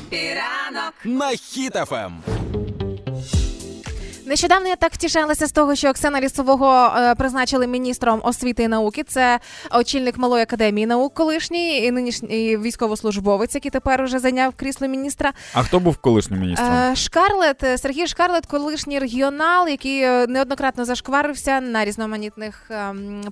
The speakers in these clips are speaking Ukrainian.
Happy ранок на Хіт FM. Нещодавно я так втішалася з того, що Оксена Лісового е, призначили міністром освіти і науки. Це очільник малої академії наук колишній і нинішній військовослужбовець, який тепер уже зайняв крісло міністра. А хто був колишнім міністром? Е, Шкарлет е, Сергій Шкарлет, колишній регіонал, який неоднократно зашкварився на різноманітних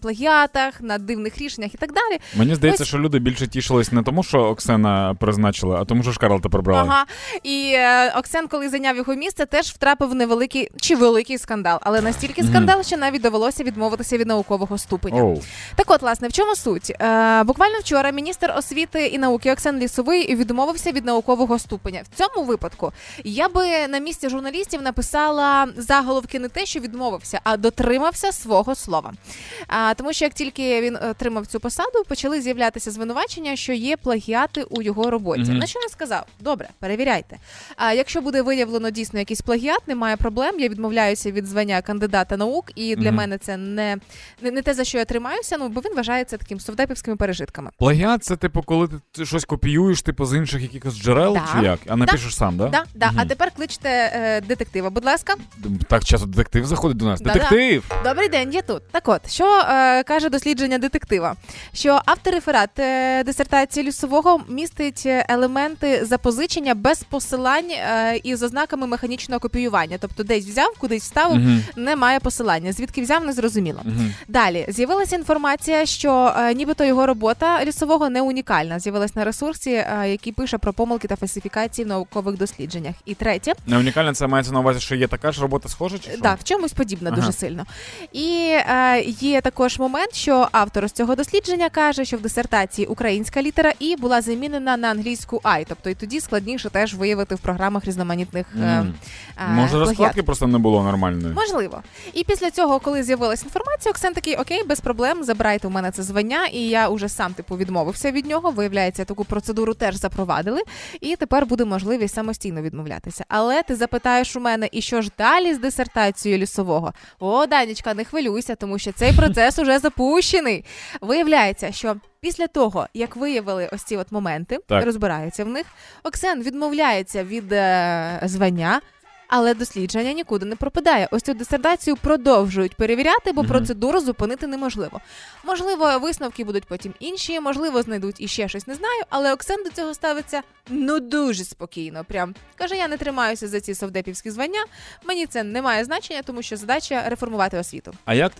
плагіатах, на дивних рішеннях і так далі. Мені здається, ось- що люди більше тішились не тому, що Оксана призначила, а тому, що Шкарлета прибрали. Ага. І Оксен, коли зайняв його місце, теж втрапив невеликий чи великий скандал, але настільки скандал, що навіть довелося відмовитися від наукового ступеня. Оу. Так от, власне, в чому суть? Е, буквально вчора міністр освіти і науки Оксан Лісовий відмовився від наукового ступеня. В цьому випадку я би на місці журналістів написала заголовки не те, що відмовився, а дотримався свого слова. А, тому що як тільки він отримав цю посаду, почали з'являтися звинувачення, що є плагіати у його роботі. Мгм. На що він сказав? Добре, перевіряйте. А якщо буде виявлено дійсно якийсь плагіат, немає проблем. Я відмовляюся від звання кандидата наук, і для Мгм. мене це не, не, не те за що я тримаюся. Ну бо він вважається таким совдепівськими пережитками. Плагіат це типу, коли ти, щось копіюєш типу, з інших якихось джерел, Да. чи як? А напишеш сам, да? Да, да. Мгм. А тепер кличте е, детектива. Будь ласка, Так часто детектив заходить до нас. Да-да. Детектив! добрий день, я тут. Так от, що е, каже дослідження детектива? Що автореферат е, дисертації лісового містить е, елементи запозичення без посилань е, і з ознаками механічного копіювання. Тобто десь взяв, кудись вставив, Мгм. немає посилання. Звідки взяв, не зрозуміло. Мгм. Далі з'явилася інформація, що е, нібито його робота лісового не унікальна. З'явилась на ресурсі, е, який пише про помилки та фальсифікації в наукових дослідженнях. І третє, Не унікально це мається на увазі, що є така ж робота схожа, чи що? да, в чомусь подібна Ага. дуже сильно. І е, є також момент, що автор з цього дослідження каже, що в дисертації українська літера і була замінена на англійську I, тобто і тоді складніше теж виявити в програмах різноманітних е, е, Може, розкладки просто не було нормальної. Можливо. І після цього, коли з'явилася інформація, Оксен такий, окей, без проблем, забирайте у мене це звання, і я уже сам типу відмовився від нього. Виявляється, таку процедуру теж запровадили, і тепер буде можливість самостійно відмовлятися. Але ти запитаєш у мене, і що ж далі з дисертацією лісового? О, Данічка, не хвилюйся, тому що цей процес уже запущений. Виявляється, що. Після того, як виявили ось ці от моменти, Так. розбираються в них, Оксен відмовляється від е, звання, але дослідження нікуди не пропадає. Ось цю дисертацію продовжують перевіряти, бо Мгм. процедуру зупинити неможливо. Можливо, висновки будуть потім інші, можливо, знайдуть іще щось, не знаю. Але Оксен до цього ставиться ну дуже спокійно. Прям каже: я не тримаюся за ці совдепівські звання. Мені це не має значення, тому що задача реформувати освіту. А як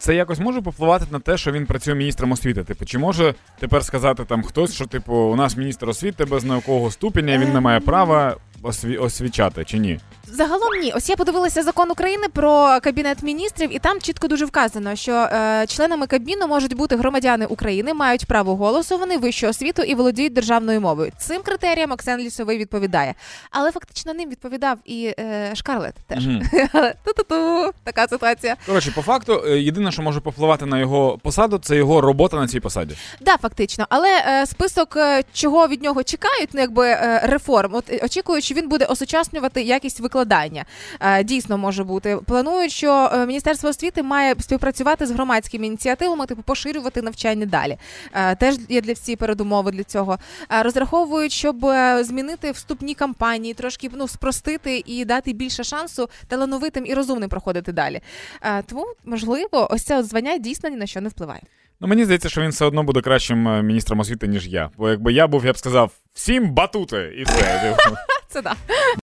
це якось може повпливати на те, що він працює міністром освіти? Типу, чи може тепер сказати там хтось, що типу у нас міністр освіти без наукового ступеня, він не має права осві... освічати, чи ні? Загалом ні. Ось я подивилася закон України про кабінет міністрів, і там чітко дуже вказано, що е, членами кабміну можуть бути громадяни України, мають право голосу, вони вищу освіту і володіють державною мовою. Цим критеріям Оксен Лісовий відповідає. Але фактично ним відповідав і е, Шкарлет теж. Мгм. Ту-ту-ту, така ситуація. Коротше, по факту, е, єдине, що може повпливати на його посаду, це його робота на цій посаді. Да, фактично, але е, список, е, чого від нього чекають, ну якби е, реформ. От е, очікують, що він буде осучаснювати якість викладання. Е, дійсно може бути. Планують, що е, міністерство освіти має співпрацювати з громадськими ініціативами, типу поширювати навчання далі. Е, теж є для всі передумови для цього. Розраховують, щоб змінити вступні кампанії, трошки ну спростити і дати більше шансу талановитим і розумним проходити далі. Тому можливо, ось це от звання дійсно ні на що не впливає. Ну мені здається, що він все одно буде кращим міністром освіти, ніж я. Бо якби я був, я б сказав всім батути, і все. Це да.